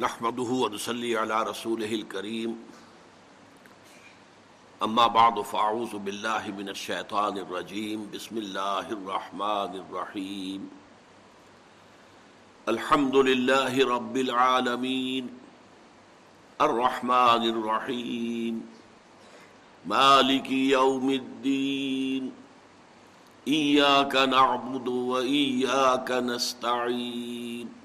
نحمده ونصلي على رسوله الكريم. اما بعد فاعوذ بالله من الشيطان الرجيم. بسم الله الرحمن الرحيم. الحمد لله رب العالمين. الرحمن الرحيم. مالك يوم الدين. إياك نعبد وإياك نستعين.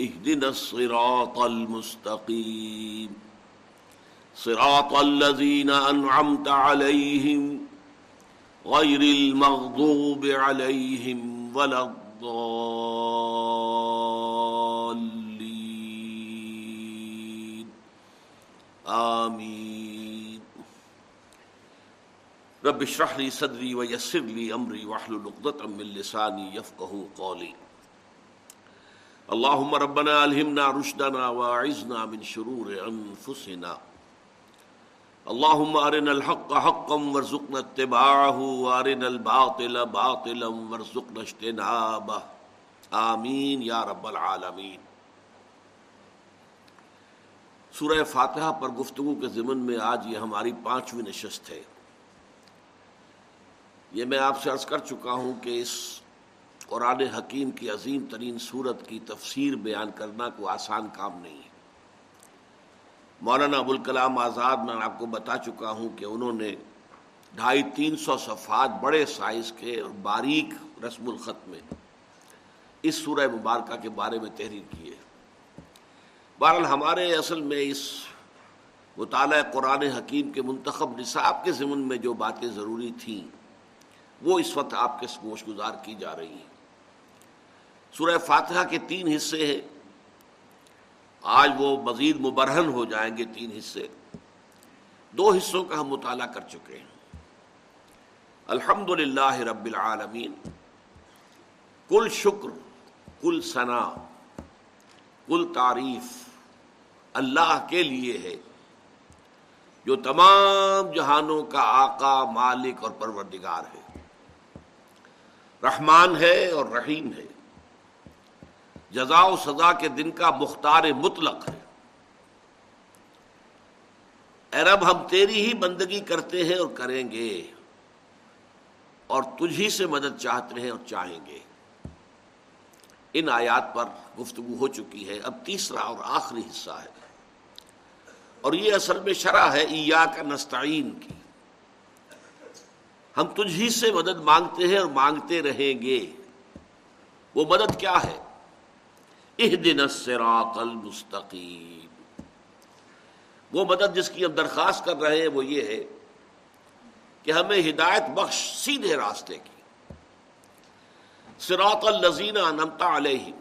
اهدنا الصراط المستقيم. صراط الذين أنعمت عليهم غير المغضوب عليهم ولا الضالين. آمين. رب اشرح لي صدري ويسر لي أمري واحلل عقدة من لساني يفقهوا قولي. اللهم ربنا الهمنا رشدنا واعذنا من شرور انفسنا اللهم ارنا الحق حقا وارزقنا اتباعه وارنا الباطل باطلا وارزقنا اجتنابه. آمین یا رب العالمین سورہ فاتحہ پر گفتگو کے ضمن میں آج یہ ہماری پانچویں نشست ہے۔ یہ میں آپ سے عرض کر چکا ہوں کہ اس قرآن حکیم کی عظیم ترین صورت کی تفسیر بیان کرنا کوئی آسان کام نہیں ہے۔ مولانا ابوالکلام آزاد، میں آپ کو بتا چکا ہوں کہ انہوں نے ڈھائی تین سو صفحات بڑے سائز کے اور باریک رسم الخط میں اس سورہ مبارکہ کے بارے میں تحریر کی ہے۔ بہرحال ہمارے اصل میں اس مطالعہ قرآن حکیم کے منتخب نصاب کے ضمن میں جو باتیں ضروری تھیں، وہ اس وقت آپ کے سموش گزار کی جا رہی ہیں۔ سورہ فاتحہ کے تین حصے ہیں۔ آج وہ مزید مبرہن ہو جائیں گے تین حصے۔ دو حصوں کا ہم مطالعہ کر چکے ہیں۔ الحمد للہ رب العالمین۔ کل شکر، کل ثنا، کل تعریف اللہ کے لیے ہے۔ جو تمام جہانوں کا آقا، مالک اور پروردگار ہے۔ رحمان ہے اور رحیم ہے۔ جزا و سزا کے دن کا مختار مطلق ہے۔ اے رب، ہم تیری ہی بندگی کرتے ہیں اور کریں گے۔ اور تجھی سے مدد چاہتے ہیں اور چاہیں گے۔ ان آیات پر گفتگو ہو چکی ہے۔ اب تیسرا اور آخری حصہ ہے۔ اور یہ اصل میں شرح ہے ایا کا نستعین کی۔ ہم تجھی سے مدد مانگتے ہیں اور مانگتے رہیں گے۔ وہ مدد کیا ہے؟ اہ دن المستقیم وہ مدد جس کی ہم درخواست کر رہے ہیں وہ یہ ہے کہ ہمیں ہدایت بخش سیدھے راستے کی۔ سراط الزین نمتا علیہ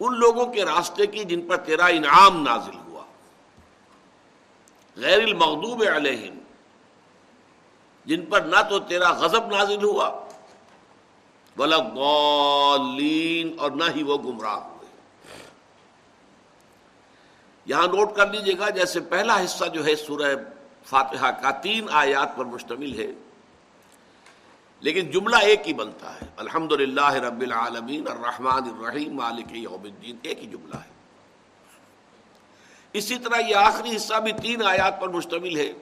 ان لوگوں کے راستے کی جن پر تیرا انعام نازل ہوا۔ غیر المغضوب علیہم۔ جن پر نہ تو تیرا غضب نازل ہوا۔ غالین اور نہ ہی وہ گمراہ ہوئے۔ یہاں نوٹ کر لیجیے گا جیسے پہلا حصہ جو ہے سورہ فاتحہ کا تین آیات پر مشتمل ہے، لیکن جملہ ایک ہی بنتا ہے۔ الحمد للہ رب العالمین، الرحمن الرحیم، مالک یوم الدین، ایک ہی جملہ ہے۔ اسی طرح یہ آخری حصہ بھی تین آیات پر مشتمل ہے۔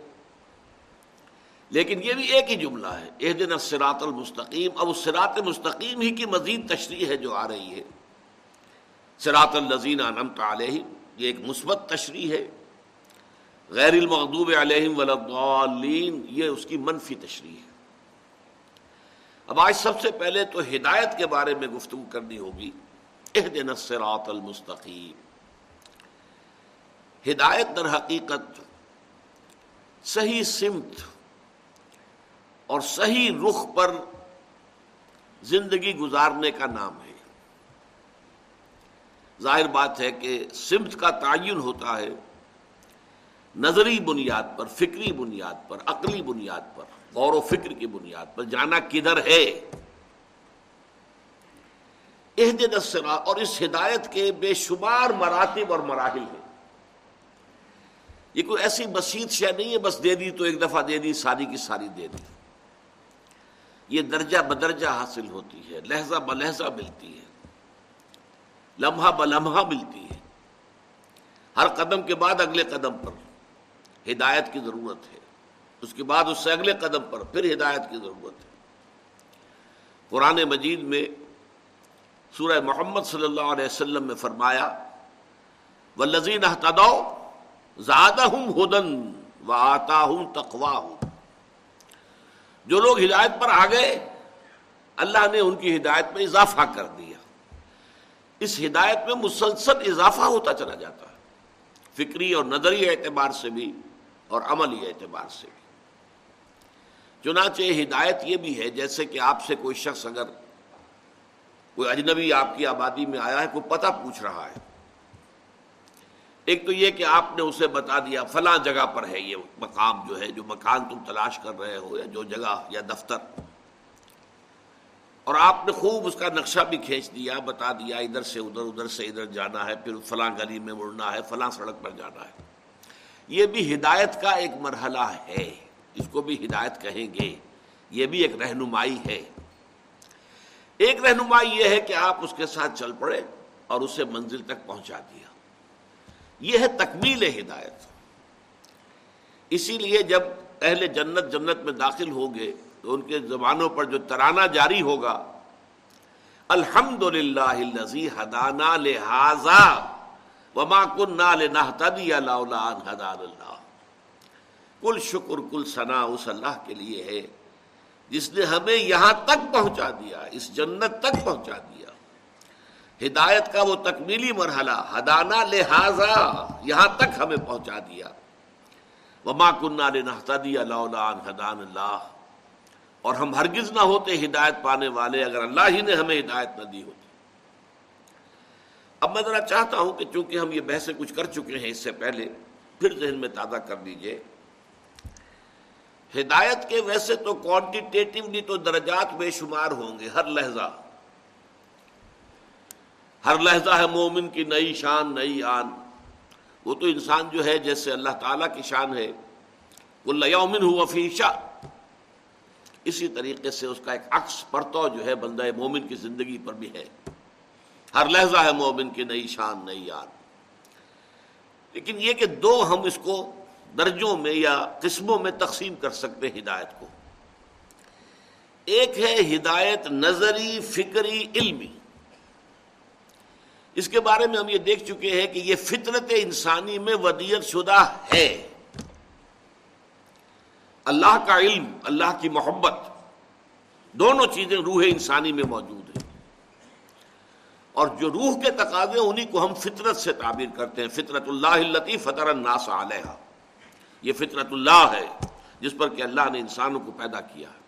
لیکن یہ بھی ایک ہی جملہ ہے اح دن سرات المستقیم۔ اب اس سرات مستقیم ہی کی مزید تشریح ہے جو آ رہی ہے۔ سرات الزین انمت علیہ یہ ایک مثبت تشریح ہے۔ غیر المغضوب علیہم ولین یہ اس کی منفی تشریح ہے۔ اب آج سب سے پہلے تو ہدایت کے بارے میں گفتگو کرنی ہوگی۔ اح دن سرات المستقیم۔ ہدایت در حقیقت صحیح سمت اور صحیح رخ پر زندگی گزارنے کا نام ہے۔ ظاہر بات ہے کہ سمت کا تعین ہوتا ہے نظری بنیاد پر، فکری بنیاد پر، عقلی بنیاد پر، غور و فکر کی بنیاد پر، جانا کدھر ہے۔ اور اس ہدایت کے بے شمار مراتب اور مراحل ہیں۔ یہ کوئی ایسی بسیط شے نہیں ہے، بس دے دی تو ایک دفعہ دے دی، ساری کی ساری دے دی۔ یہ درجہ بدرجہ حاصل ہوتی ہے لہجہ بلہجہ ملتی ہے، لمحہ بلمحہ ملتی ہے۔ ہر قدم کے بعد اگلے قدم پر ہدایت کی ضرورت ہے۔ اس کے بعد اس سے اگلے قدم پر پھر ہدایت کی ضرورت ہے۔ قرآن مجید میں سورہ محمد صلی اللہ علیہ وسلم میں فرمایا و لذین زیادہ ہوں ہدن و آتا ہوں تقوا ہوں جو لوگ ہدایت پر آ گئے، اللہ نے ان کی ہدایت میں اضافہ کر دیا۔ اس ہدایت میں مسلسل اضافہ ہوتا چلا جاتا۔ ہے فکری اور نظری اعتبار سے بھی اور عملی اعتبار سے بھی۔ چنانچہ ہدایت یہ بھی ہے، جیسے کہ آپ سے کوئی شخص اگر کوئی اجنبی آپ کی آبادی میں آیا ہے، کوئی پتہ پوچھ رہا ہے۔ ایک تو یہ کہ آپ نے اسے بتا دیا، فلاں جگہ پر ہے یہ مقام جو ہے، جو مکان تم تلاش کر رہے ہو، یا جو جگہ، یا دفتر۔ اور آپ نے خوب اس کا نقشہ بھی کھینچ دیا، بتا دیا، ادھر سے ادھر ادھر سے ادھر جانا ہے، پھر فلاں گلی میں مڑنا ہے، فلاں سڑک پر جانا ہے۔ یہ بھی ہدایت کا ایک مرحلہ ہے، اس کو بھی ہدایت کہیں گے۔ یہ بھی ایک رہنمائی ہے۔ ایک رہنمائی یہ ہے کہ آپ اس کے ساتھ چل پڑے اور اسے منزل تک پہنچا دیا یہ ہے تکمیل ہدایت۔ اسی لیے جب اہل جنت جنت میں داخل ہوں گے تو ان کے زبانوں پر جو ترانہ جاری ہوگا الحمد للہ ہدانا لہذا وما کن اللہ۔ کل شکر، کل ثنا اس اللہ کے لیے ہے جس نے ہمیں یہاں تک پہنچا دیا، اس جنت تک پہنچا دیا۔ ہدایت کا وہ تکمیلی مرحلہ، ہدانا لہذا یہاں تک ہمیں پہنچا دیا۔ وما کنہ لنہتدی اللہ ہدان اللہ اور ہم ہرگز نہ ہوتے ہدایت پانے والے اگر اللہ ہی نے ہمیں ہدایت نہ دی ہوتی۔ اب میں ذرا چاہتا ہوں کہ چونکہ ہم یہ بحثیں کچھ کر چکے ہیں اس سے پہلے، پھر ذہن میں تازہ کر دیجیے ہدایت کے ویسے تو کوانٹیٹیولی تو درجات بے شمار ہوں گے ہر لہجہ ہر لہجہ ہے مومن کی نئی شان، نئی آن۔ وہ تو انسان جو ہے جیسے اللہ تعالیٰ کی شان ہے۔ وہ لیامن ہو فیشا اسی طریقے سے اس کا ایک عکس پرتو جو ہے بندہ مومن کی زندگی پر بھی ہے۔ ہر لہجہ ہے مومن کی نئی شان، نئی آن۔ لیکن یہ کہ دو ہم اس کو درجوں میں یا قسموں میں تقسیم کر سکتے ہدایت کو۔ ایک ہے ہدایت نظری، فکری، علمی۔ اس کے بارے میں ہم یہ دیکھ چکے ہیں کہ یہ فطرت انسانی میں ودیت شدہ ہے۔ اللہ کا علم، اللہ کی محبت، دونوں چیزیں روح انسانی میں موجود ہیں۔ اور جو روح کے تقاضے انہیں کو ہم فطرت سے تعبیر کرتے ہیں۔ فطرت اللہ التی فطر الناس علیہ یہ فطرت اللہ ہے، جس پر کہ اللہ نے انسانوں کو پیدا کیا۔ ہے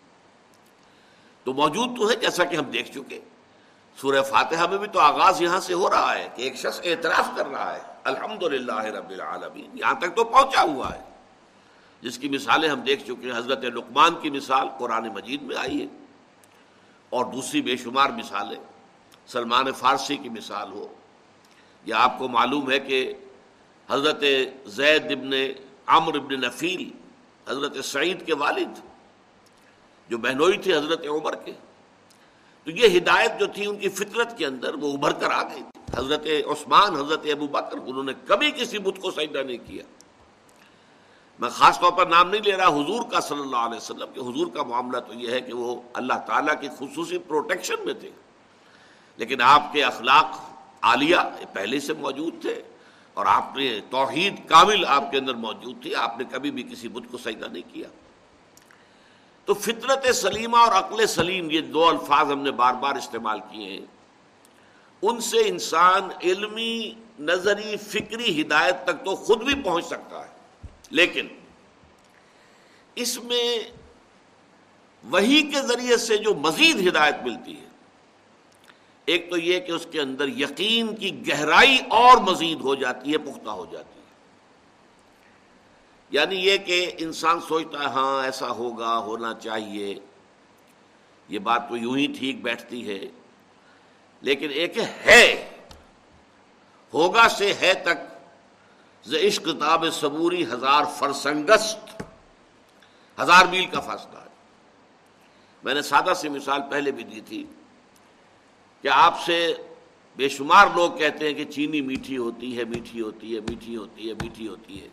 تو موجود تو ہے جیسا کہ ہم دیکھ چکے۔ سورہ فاتحہ میں بھی تو آغاز یہاں سے ہو رہا ہے کہ ایک شخص اعتراف کر رہا ہے الحمد رب العالمین، یہاں تک تو پہنچا ہوا ہے۔ جس کی مثالیں ہم دیکھ چکے ہیں، حضرت لقمان کی مثال قرآن مجید میں آئی ہے۔ اور دوسری بے شمار مثالیں، سلمان فارسی کی مثال ہو۔ یا آپ کو معلوم ہے کہ حضرت زید ابن عمر ابن نفیل، حضرت سعید کے والد، جو بہنوئی تھے حضرت عمر کے تو یہ ہدایت جو تھی ان کی فطرت کے اندر وہ ابھر کر آ گئی تھی۔ حضرت عثمان، حضرت ابو بکر، انہوں نے کبھی کسی بت کو سجدہ نہیں کیا۔ میں خاص طور پر نام نہیں لے رہا حضور کا صلی اللہ علیہ وسلم کہ حضور کا معاملہ تو یہ ہے کہ وہ اللہ تعالیٰ کی خصوصی پروٹیکشن میں تھے۔ لیکن آپ کے اخلاق عالیہ پہلے سے موجود تھے اور آپ نے توحید کامل آپ کے اندر موجود تھی۔ آپ نے کبھی بھی کسی بت کو سجدہ نہیں کیا۔ تو فطرت سلیمہ اور عقل سلیم یہ دو الفاظ ہم نے بار بار استعمال کیے ہیں۔ ان سے انسان علمی، نظری، فکری ہدایت تک تو خود بھی پہنچ سکتا ہے۔ لیکن اس میں وہی کے ذریعے سے جو مزید ہدایت ملتی ہے، ایک تو یہ کہ اس کے اندر یقین کی گہرائی اور مزید ہو جاتی ہے، پختہ ہو جاتی ہے۔ یعنی یہ کہ انسان سوچتا ہے ہاں ایسا ہوگا، ہونا چاہیے۔ یہ بات تو یوں ہی ٹھیک بیٹھتی ہے۔ لیکن ایک ہے، ہوگا سے ہے تک عشق تاب صبوری ہزار فرسنگست، ہزار میل کا فاصلہ ہے۔ میں نے سادہ سی مثال پہلے بھی دی تھی کہ آپ سے بے شمار لوگ کہتے ہیں کہ چینی میٹھی ہوتی ہے، میٹھی ہوتی ہے، میٹھی ہوتی ہے، میٹھی ہوتی ہے۔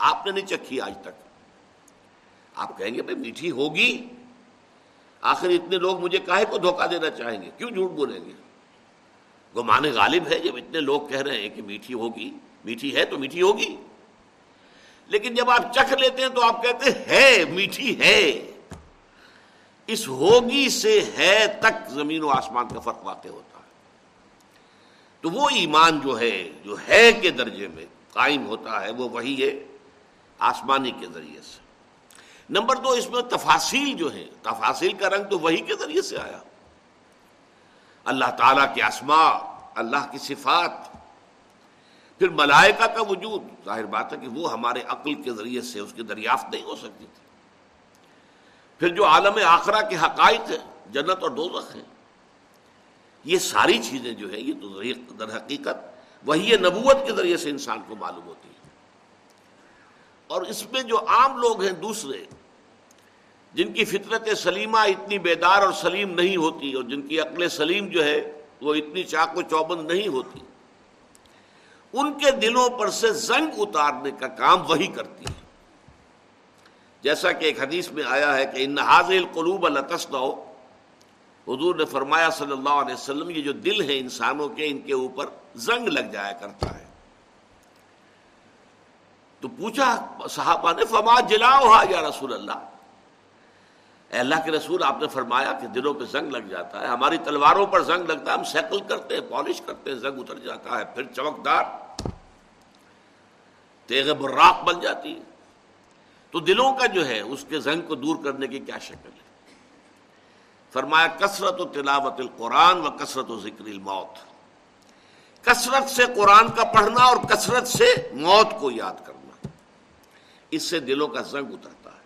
آپ نے نہیں چکھی آج تک۔ آپ کہیں گے بھائی میٹھی ہوگی۔ آخر اتنے لوگ مجھے کاہے کو دھوکہ دینا چاہیں گے؟ کیوں جھوٹ بولیں گے؟ گمان غالب ہے جب اتنے لوگ کہہ رہے ہیں کہ میٹھی ہوگی۔ میٹھی ہے تو میٹھی ہوگی۔ لیکن جب آپ چکھ لیتے ہیں تو آپ کہتے ہیں، ہے، میٹھی ہے۔ اس ہوگی سے ہے تک زمین و آسمان کا فرق واقع ہوتا ہے۔ تو وہ ایمان جو ہے جو ہے کے درجے میں قائم ہوتا ہے، وہ وہی ہے۔ آسمانی کے ذریعے سے۔ نمبر دو، اس میں تفاصیل جو ہے تفاصیل کا رنگ تو وہی کے ذریعے سے آیا۔ اللہ تعالیٰ کے اسما اللہ کی صفات، پھر ملائکہ کا وجود۔ ظاہر بات ہے کہ وہ ہمارے عقل کے ذریعے سے اس کی دریافت نہیں ہو سکتی تھی۔ پھر جو عالم آخرہ کے حقائق ہیں، جنت اور دوزخ ہیں، یہ ساری چیزیں جو ہیں، یہ تو در حقیقت وہی نبوت کے ذریعے سے انسان کو معلوم ہوتی ہے اور اس میں جو عام لوگ ہیں دوسرے، جن کی فطرت سلیمہ اتنی بیدار اور سلیم نہیں ہوتی اور جن کی عقل سلیم جو ہے وہ اتنی چاق و چوبند نہیں ہوتی، ان کے دلوں پر سے زنگ اتارنے کا کام وہی کرتی ہے جیسا کہ ایک حدیث میں آیا ہے کہ ان حاضل قلوب التصنو حضور نے فرمایا صلی اللہ علیہ وسلم، یہ جو دل ہے انسانوں کے، ان کے اوپر زنگ لگ جایا کرتا ہے۔ تو پوچھا صحابہ نے، فما جلاؤ یا رسول اللہ؟ اے اللہ کے رسول، آپ نے فرمایا کہ دلوں پہ زنگ لگ جاتا ہے، ہماری تلواروں پر زنگ لگتا ہے، ہم سیکل کرتے ہیں، پالش کرتے ہیں، زنگ اتر جاتا ہے، پھر چمکدار تیغ براق بن جاتی ہے۔ تو دلوں کا جو ہے، اس کے زنگ کو دور کرنے کی کیا شکل ہے؟ فرمایا، کثرت و تلاوت القرآن و کثرت و ذکر الموت۔ کثرت سے قرآن کا پڑھنا اور کثرت سے موت کو یاد کرنا۔ اس سے دلوں کا زنگ اترتا ہے۔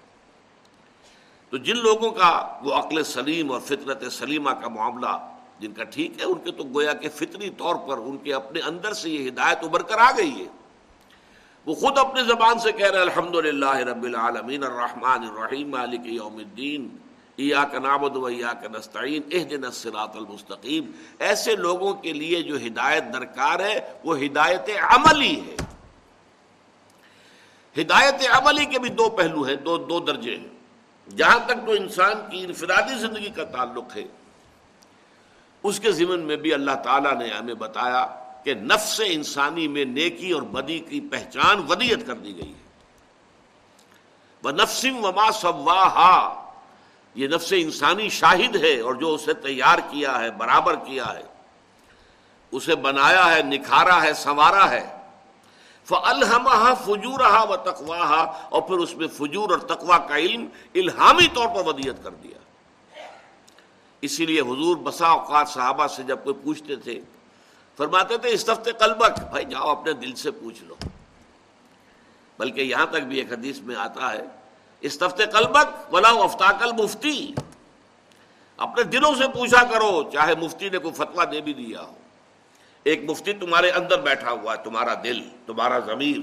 تو جن لوگوں کا وہ عقل سلیم اور فطرت سلیمہ کا معاملہ جن کا ٹھیک ہے، ان کے تو گویا کہ فطری طور پر ان کے اپنے اندر سے یہ ہدایت ابھر کر آ گئی ہے۔ وہ خود اپنے زبان سے کہہ رہے الحمد للہ رب العالمین الرحمن الرحیم، مالک یوم الدین، ایاک نعبد و ایاک نستعین، اہدنا الصراط المستقیم۔ ایسے لوگوں کے لیے جو ہدایت درکار ہے، وہ ہدایت عملی ہے۔ ہدایت عملی کے بھی دو پہلو ہیں، دو دو درجے ہیں۔ جہاں تک تو انسان کی انفرادی زندگی کا تعلق ہے، اس کے ضمن میں بھی اللہ تعالیٰ نے ہمیں بتایا کہ نفس انسانی میں نیکی اور بدی کی پہچان ودیت کر دی گئی ہے۔ وہ نفسم وما سواہا، یہ نفس انسانی شاہد ہے اور جو اسے تیار کیا ہے، برابر کیا ہے، اسے بنایا ہے، نکھارا ہے، سنوارا ہے۔ فلحمہ فجور و تقواہ اور پھر اس میں فجور اور تقوا کا علم الہامی طور پر ودیت کر دیا۔ اسی لیے حضور بسا اوقات صحابہ سے جب کوئی پوچھتے تھے، فرماتے تھے، اس ہفتے قلبک، بھائی جاؤ اپنے دل سے پوچھ لو۔ بلکہ یہاں تک بھی ایک حدیث میں آتا ہے، اس قلبک ولا افطاکل مفتی اپنے دلوں سے پوچھا کرو، چاہے مفتی نے کوئی فتوا دے بھی دیا ہو۔ ایک مفتی تمہارے اندر بیٹھا ہوا ہے، تمہارا دل، تمہارا ضمیر،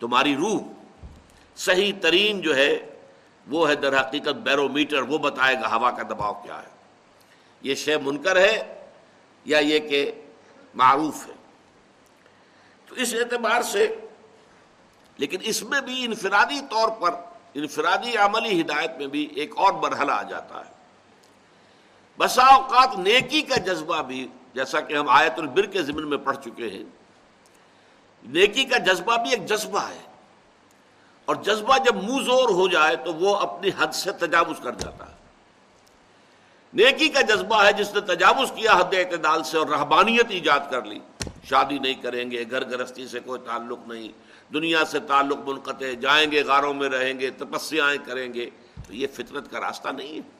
تمہاری روح۔ صحیح ترین جو ہے، وہ ہے در حقیقت بیرو میٹر وہ بتائے گا ہوا کا دباؤ کیا ہے۔ یہ شے منکر ہے یا یہ کہ معروف ہے؟ تو اس اعتبار سے، لیکن اس میں بھی انفرادی طور پر، انفرادی عملی ہدایت میں بھی ایک اور مرحلہ آ جاتا ہے۔ بسا اوقات نیکی کا جذبہ بھی جیسا کہ ہم آیت البر کے ضمن میں پڑھ چکے ہیں۔ نیکی کا جذبہ بھی ایک جذبہ ہے۔ اور جذبہ جب منہ زور ہو جائے تو وہ اپنی حد سے تجاوز کر جاتا ہے۔ نیکی کا جذبہ ہے جس نے تجاوز کیا حد اعتدال سے اور رہبانیت ایجاد کر لی۔ شادی نہیں کریں گے، گھر گرستی سے کوئی تعلق نہیں۔ دنیا سے تعلق منقطع، جائیں گے، غاروں میں رہیں گے، تپسیاں کریں گے۔ تو یہ فطرت کا راستہ نہیں ہے۔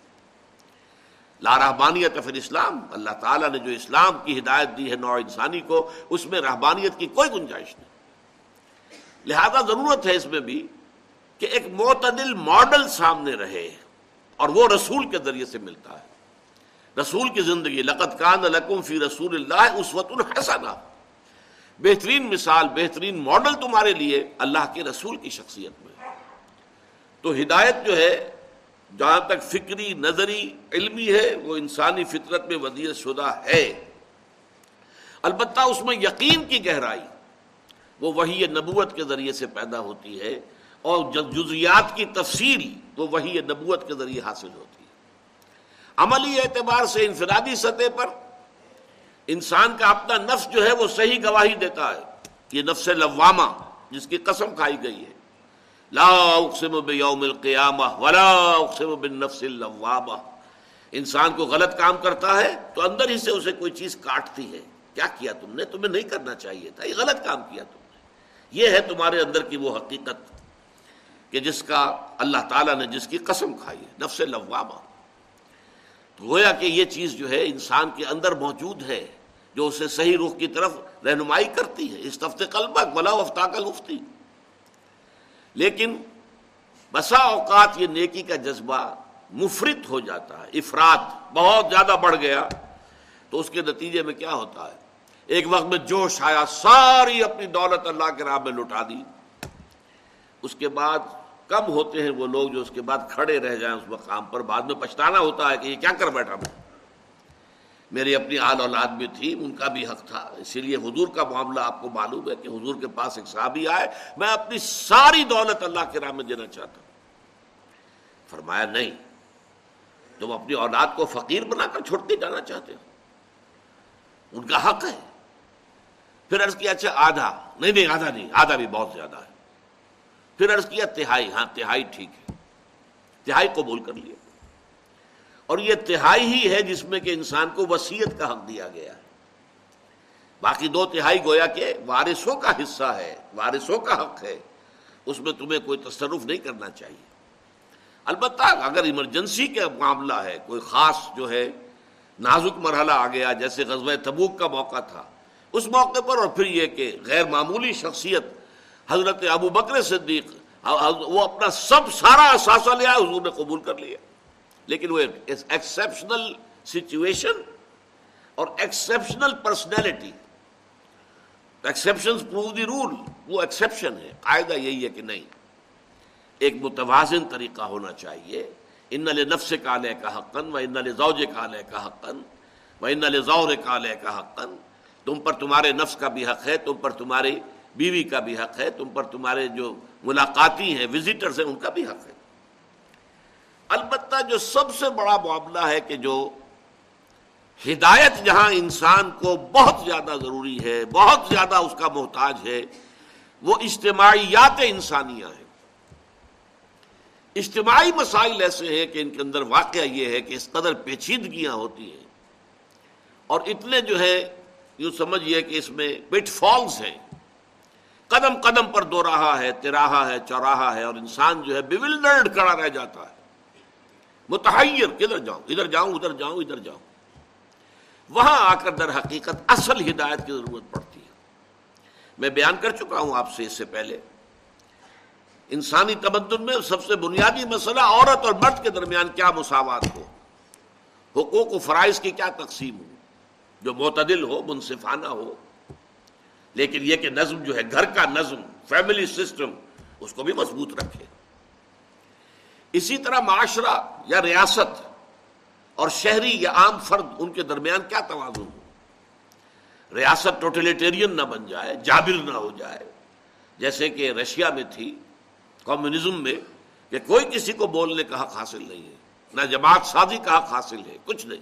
لا رحبانیت اسلام۔ اللہ تعالیٰ نے جو اسلام کی ہدایت دی ہے نوع انسانی کو، اس میں رحبانیت کی کوئی گنجائش نہیں۔ لہذا ضرورت ہے اس میں بھی کہ ایک معتدل ماڈل سامنے رہے اور وہ رسول کے ذریعے سے ملتا ہے۔ رسول کی زندگی لقت کان لکم فی رسول اللہ اس وقت الحسنہ بہترین مثال، بہترین ماڈل تمہارے لیے اللہ کے رسول کی شخصیت میں۔ تو ہدایت جو ہے جہاں تک فکری نظری علمی ہے، وہ انسانی فطرت میں ودیت شدہ ہے۔ البتہ اس میں یقین کی گہرائی، وہ وہی نبوت کے ذریعے سے پیدا ہوتی ہے اور جزیات کی تفصیل وہ وہی نبوت کے ذریعے حاصل ہوتی ہے۔ عملی اعتبار سے انفرادی سطح پر انسان کا اپنا نفس جو ہے، وہ صحیح گواہی دیتا ہے یہ نفس لوامہ، جس کی قسم کھائی گئی ہے۔ لا اقسم بیوم القیامہ ولا اقسم بالنفس اللوامہ انسان کو غلط کام کرتا ہے تو اندر ہی سے اسے کوئی چیز کاٹتی ہے۔ کیا کیا تم نے؟ تمہیں نہیں کرنا چاہیے تھا، یہ غلط کام کیا تم نے۔ یہ ہے تمہارے اندر کی وہ حقیقت کہ جس کا اللہ تعالیٰ نے جس کی قسم کھائی ہے، نفس لوامہ تو گویا کہ یہ چیز جو ہے انسان کے اندر موجود ہے، جو اسے صحیح رخ کی طرف رہنمائی کرتی ہے۔ اس تفتے قلبہ بلا افطاقل مفتی لیکن بسا اوقات یہ نیکی کا جذبہ مفرت ہو جاتا ہے افراد بہت زیادہ بڑھ گیا۔ تو اس کے نتیجے میں کیا ہوتا ہے؟ ایک وقت میں جوش آیا، ساری اپنی دولت اللہ کے راہ میں لٹا دی۔ اس کے بعد کم ہوتے ہیں وہ لوگ جو اس کے بعد کھڑے رہ جائیں، اس مقام پر بعد میں پچھتانا ہوتا ہے کہ یہ کیا کر بیٹھا میں؟ میری اپنی آل اولاد میں تھی ان کا بھی حق تھا۔ اسی لیے حضور کا معاملہ آپ کو معلوم ہے کہ حضور کے پاس ایک صحابی آئے۔ میں اپنی ساری دولت اللہ کے راہ میں دینا چاہتا ہوں۔ فرمایا، نہیں۔ تم اپنی اولاد کو فقیر بنا کر چھوٹتے جانا چاہتے ہو۔ ان کا حق ہے۔ پھر عرض کیا اچھا آدھا۔ نہیں نہیں، آدھا نہیں۔ آدھا بھی بہت زیادہ ہے۔ پھر عرض کیا، تہائی۔ ہاں تہائی ٹھیک ہے۔ تہائی قبول کر لیا اور یہ تہائی ہی ہے جس میں کہ انسان کو وسیعت کا حق دیا گیا ہے۔ باقی دو تہائی گویا کہ وارثوں کا حصہ ہے، وارثوں کا حق ہے۔ اس میں تمہیں کوئی تصرف نہیں کرنا چاہیے۔ البتہ اگر ایمرجنسی کا معاملہ ہے، کوئی خاص جو ہے، نازک مرحلہ آ گیا، جیسے غزوہ تبوک کا موقع تھا، اس موقع پر اور پھر یہ کہ غیر معمولی شخصیت حضرت ابو بکر صدیق، وہ اپنا سب سارا اثاثہ لیا حضور نے قبول کر لیا۔ لیکن وہ ایکسیپشنل سچویشن اور exceptional personality exception prove the rule وہ ایکسیپشن ہے. قاعدہ یہی ہے کہ نہیں. ایک متوازن طریقہ ہونا چاہیے. ان نفس کالے کا حقن و ان زوج کالے کا حقن و ان زور کالے کا حقن تم پر تمہارے نفس کا بھی حق ہے، تم پر تمہاری بیوی کا بھی حق ہے، تم پر تمہارے جو ملاقاتی ہیں وزٹرز ہیں، ان کا بھی حق ہے۔ البتہ جو سب سے بڑا معاملہ ہے کہ جو ہدایت جہاں انسان کو بہت زیادہ ضروری ہے، بہت زیادہ اس کا محتاج ہے، وہ اجتماعیات انسانیہ ہیں۔ اجتماعی مسائل ایسے ہیں کہ ان کے اندر واقعہ یہ ہے کہ اس قدر پیچیدگیاں ہوتی ہیں۔ اور اتنے جو ہے، یوں سمجھئے کہ اس میں پٹ فالز ہیں۔ قدم قدم پر دو رہا ہے تراہا ہے، چوراہا ہے اور انسان جو ہے بیولڈرڈ کھڑا رہ جاتا ہے۔ متحیر، کدھر جاؤں؟ ادھر جاؤں ادھر جاؤں ادھر جاؤں۔ وہاں آ کر در حقیقت اصل ہدایت کی ضرورت پڑتی ہے۔ میں بیان کر چکا ہوں آپ سے اس سے پہلے۔ انسانی تمدن میں سب سے بنیادی مسئلہ عورت اور مرد کے درمیان کیا مساوات ہو؟ حقوق و فرائض کی کیا تقسیم ہو؟ جو معتدل ہو، منصفانہ ہو۔ لیکن یہ کہ نظم جو ہے، گھر کا نظم فیملی سسٹم اس کو بھی مضبوط رکھے۔ اسی طرح معاشرہ یا ریاست اور شہری یا عام فرد، ان کے درمیان کیا توازن ہو؟ ریاست ٹوٹلیٹیرین نہ بن جائے، جابر نہ ہو جائے۔ جیسے کہ رشیا میں تھی، کمیونزم میں کہ کوئی کسی کو بولنے کا حق حاصل نہیں ہے، نہ جماعت سازی کا حق حاصل ہے، کچھ نہیں۔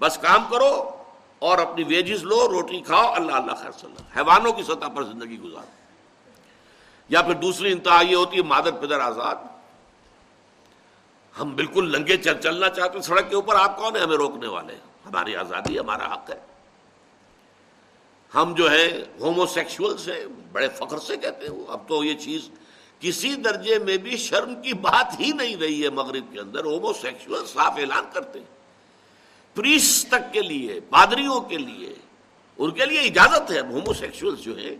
بس کام کرو اور اپنی ویجز لو، روٹی کھاؤ، اللہ اللہ خیر صلی اللہ حیوانوں کی سطح پر زندگی گزار یا پھر دوسری انتہا یہ ہوتی ہے، مادر پدر آزاد۔ ہم بالکل لنگے چل چلنا چاہتے ہیں، سڑک کے اوپر آپ کون ہیں؟ ہمیں روکنے والے ہماری آزادی ہمارا حق ہے۔ ہم جو ہے ہومو سیکشل سے بڑے فخر سے کہتے ہیں۔ اب تو یہ چیز کسی درجے میں بھی شرم کی بات ہی نہیں رہی ہے مغرب کے اندر۔ ہومو سیکشل صاف اعلان کرتے ہیں۔ پریس تک کے لیے، پادریوں کے لیے، ان کے لیے اجازت ہے۔ ہومو سیکشل جو ہے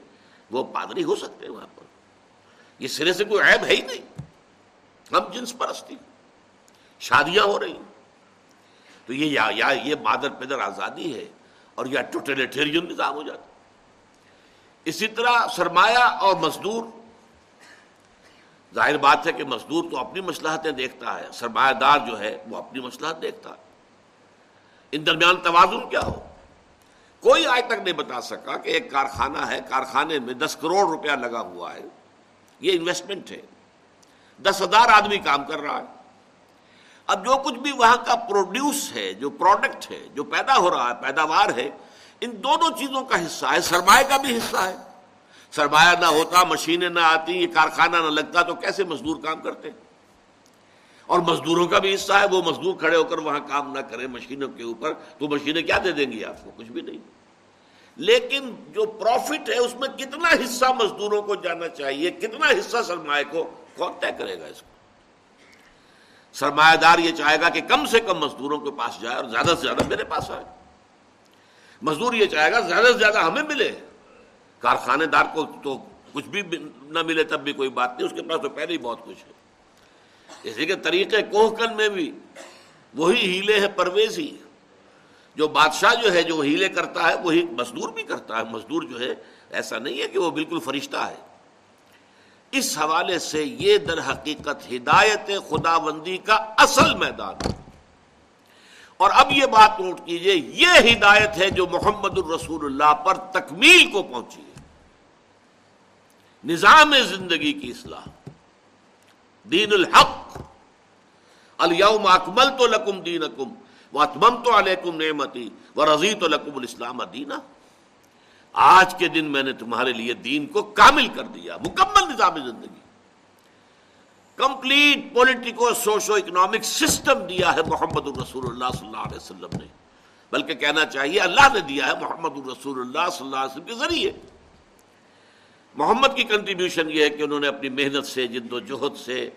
وہ پادری ہو سکتے ہیں وہاں پر۔ یہ سرے سے کوئی عیب ہے ہی نہیں۔ ہم جنس پرستی۔ شادیاں ہو رہی تو یہ یا, یا یہ مادر پیدر آزادی ہے اور یا ٹوٹلیٹیرین نظام ہو جاتا اسی طرح سرمایہ اور مزدور۔ ظاہر بات ہے کہ مزدور تو اپنی مسلحتیں دیکھتا ہے سرمایہ دار جو ہے وہ اپنی مسلحت دیکھتا ہے۔ ان درمیان توازن کیا ہو؟ کوئی آج تک نہیں بتا سکا کہ ایک کارخانہ ہے کارخانے میں دس کروڑ روپیہ لگا ہوا ہے۔ یہ انویسٹمنٹ ہے۔ دس ہزار آدمی کام کر رہا ہے۔ اب جو کچھ بھی وہاں کا پروڈیوس ہے، جو پروڈکٹ ہے، جو پیدا ہو رہا ہے، پیداوار ہے، ان دونوں چیزوں کا حصہ ہے، سرمایہ کا بھی حصہ ہے۔ سرمایہ نہ ہوتا، مشینیں نہ آتی، یہ کارخانہ نہ لگتا، تو کیسے مزدور کام کرتے؟ اور مزدوروں کا بھی حصہ ہے، وہ مزدور کھڑے ہو کر وہاں کام نہ کرے مشینوں کے اوپر، تو مشینیں کیا دے دیں گی آپ کو؟ کچھ بھی نہیں۔ لیکن جو پروفٹ ہے، اس میں کتنا حصہ مزدوروں کو جانا چاہیے، کتنا حصہ سرمایہ کو، کون طے کرے گا اس کو؟ سرمایہ دار یہ چاہے گا کہ کم سے کم مزدوروں کے پاس جائے اور زیادہ سے زیادہ میرے پاس آئے۔ مزدور یہ چاہے گا زیادہ سے زیادہ ہمیں ملے۔ کارخانے دار کو تو کچھ بھی نہ ملے تب بھی کوئی بات نہیں، اس کے پاس تو پہلے ہی بہت کچھ ہے۔ اسی کے طریقے کوہکن میں بھی وہی ہیلے ہے پرویزی جو بادشاہ جو ہے، جو ہیلے کرتا ہے، وہی مزدور بھی کرتا ہے۔ مزدور جو ہے، ایسا نہیں ہے کہ وہ بالکل فرشتہ ہے۔ اس حوالے سے یہ در حقیقت ہدایت خدا بندی کا اصل میدان ہے۔ اور اب یہ بات نوٹ کیجیے، یہ ہدایت ہے جو محمد الرسول اللہ پر تکمیل کو پہنچی ہے۔ نظام زندگی کی اصلاح، دین الحق، الیوم اکمل تو لکم دین اکم وہ اتمم تو علیکم نعمتی و رضی تو لکم الاسلام دینا آج کے دن میں نے تمہارے لیے دین کو کامل کر دیا، مکمل نظام زندگی۔ Complete politico, socio economic system دیا ہے محمد الرسول اللہ صلی اللہ علیہ وسلم نے۔ بلکہ کہنا چاہیے، اللہ نے دیا ہے محمد الرسول اللہ صلی اللہ علیہ وسلم کے ذریعے۔ محمد کی کنٹریبیوشن یہ ہے کہ انہوں نے اپنی محنت سے، جد و جہد سے،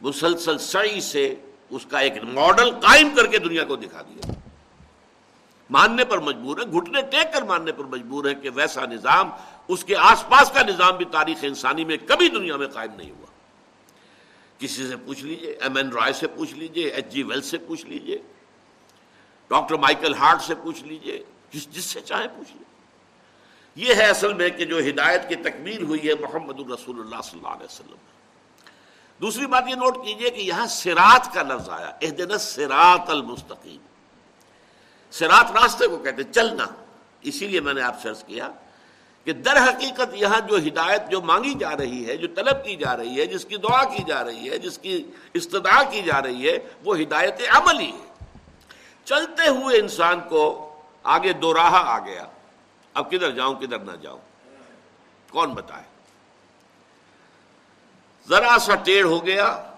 مسلسل سعی سے اس کا ایک ماڈل قائم کر کے دنیا کو دکھا دیا۔ ماننے پر مجبور ہے، گھٹنے ٹیک کر ماننے پر مجبور ہے کہ ویسا نظام، اس کے آس پاس کا نظام بھی تاریخ انسانی میں کبھی دنیا میں قائم نہیں ہوا۔ کسی سے پوچھ لیجیے، ایم این رائے سے پوچھ لیجیے، ایچ جی ویل سے پوچھ لیجیے، ڈاکٹر مائیکل ہارٹ سے پوچھ لیجیے، جس جس سے چاہے پوچھ لیجیے یہ ہے اصل میں کہ جو ہدایت کی تکمیل ہوئی ہے محمد الرسول اللہ صلی اللہ علیہ وسلم۔ دوسری بات یہ نوٹ کیجیے کہ یہاں سرات کا لفظ آیا اح دن المستقیم۔ سرات راستے کو کہتے چلنا۔ اسی لیے میں نے آپ سے کیا کہ در حقیقت یہاں جو ہدایت جو مانگی جا رہی ہے، جو طلب کی جا رہی ہے، جس کی دعا کی جا رہی ہے، جس کی استدعا کی جا رہی ہے، وہ ہدایت عملی ہے۔ چلتے ہوئے انسان کو آگے دو راہ آ گیا۔ اب کدھر جاؤں، کدھر نہ جاؤں۔ کون بتائے؟ ذرا سا ٹیڑھ ہو گیا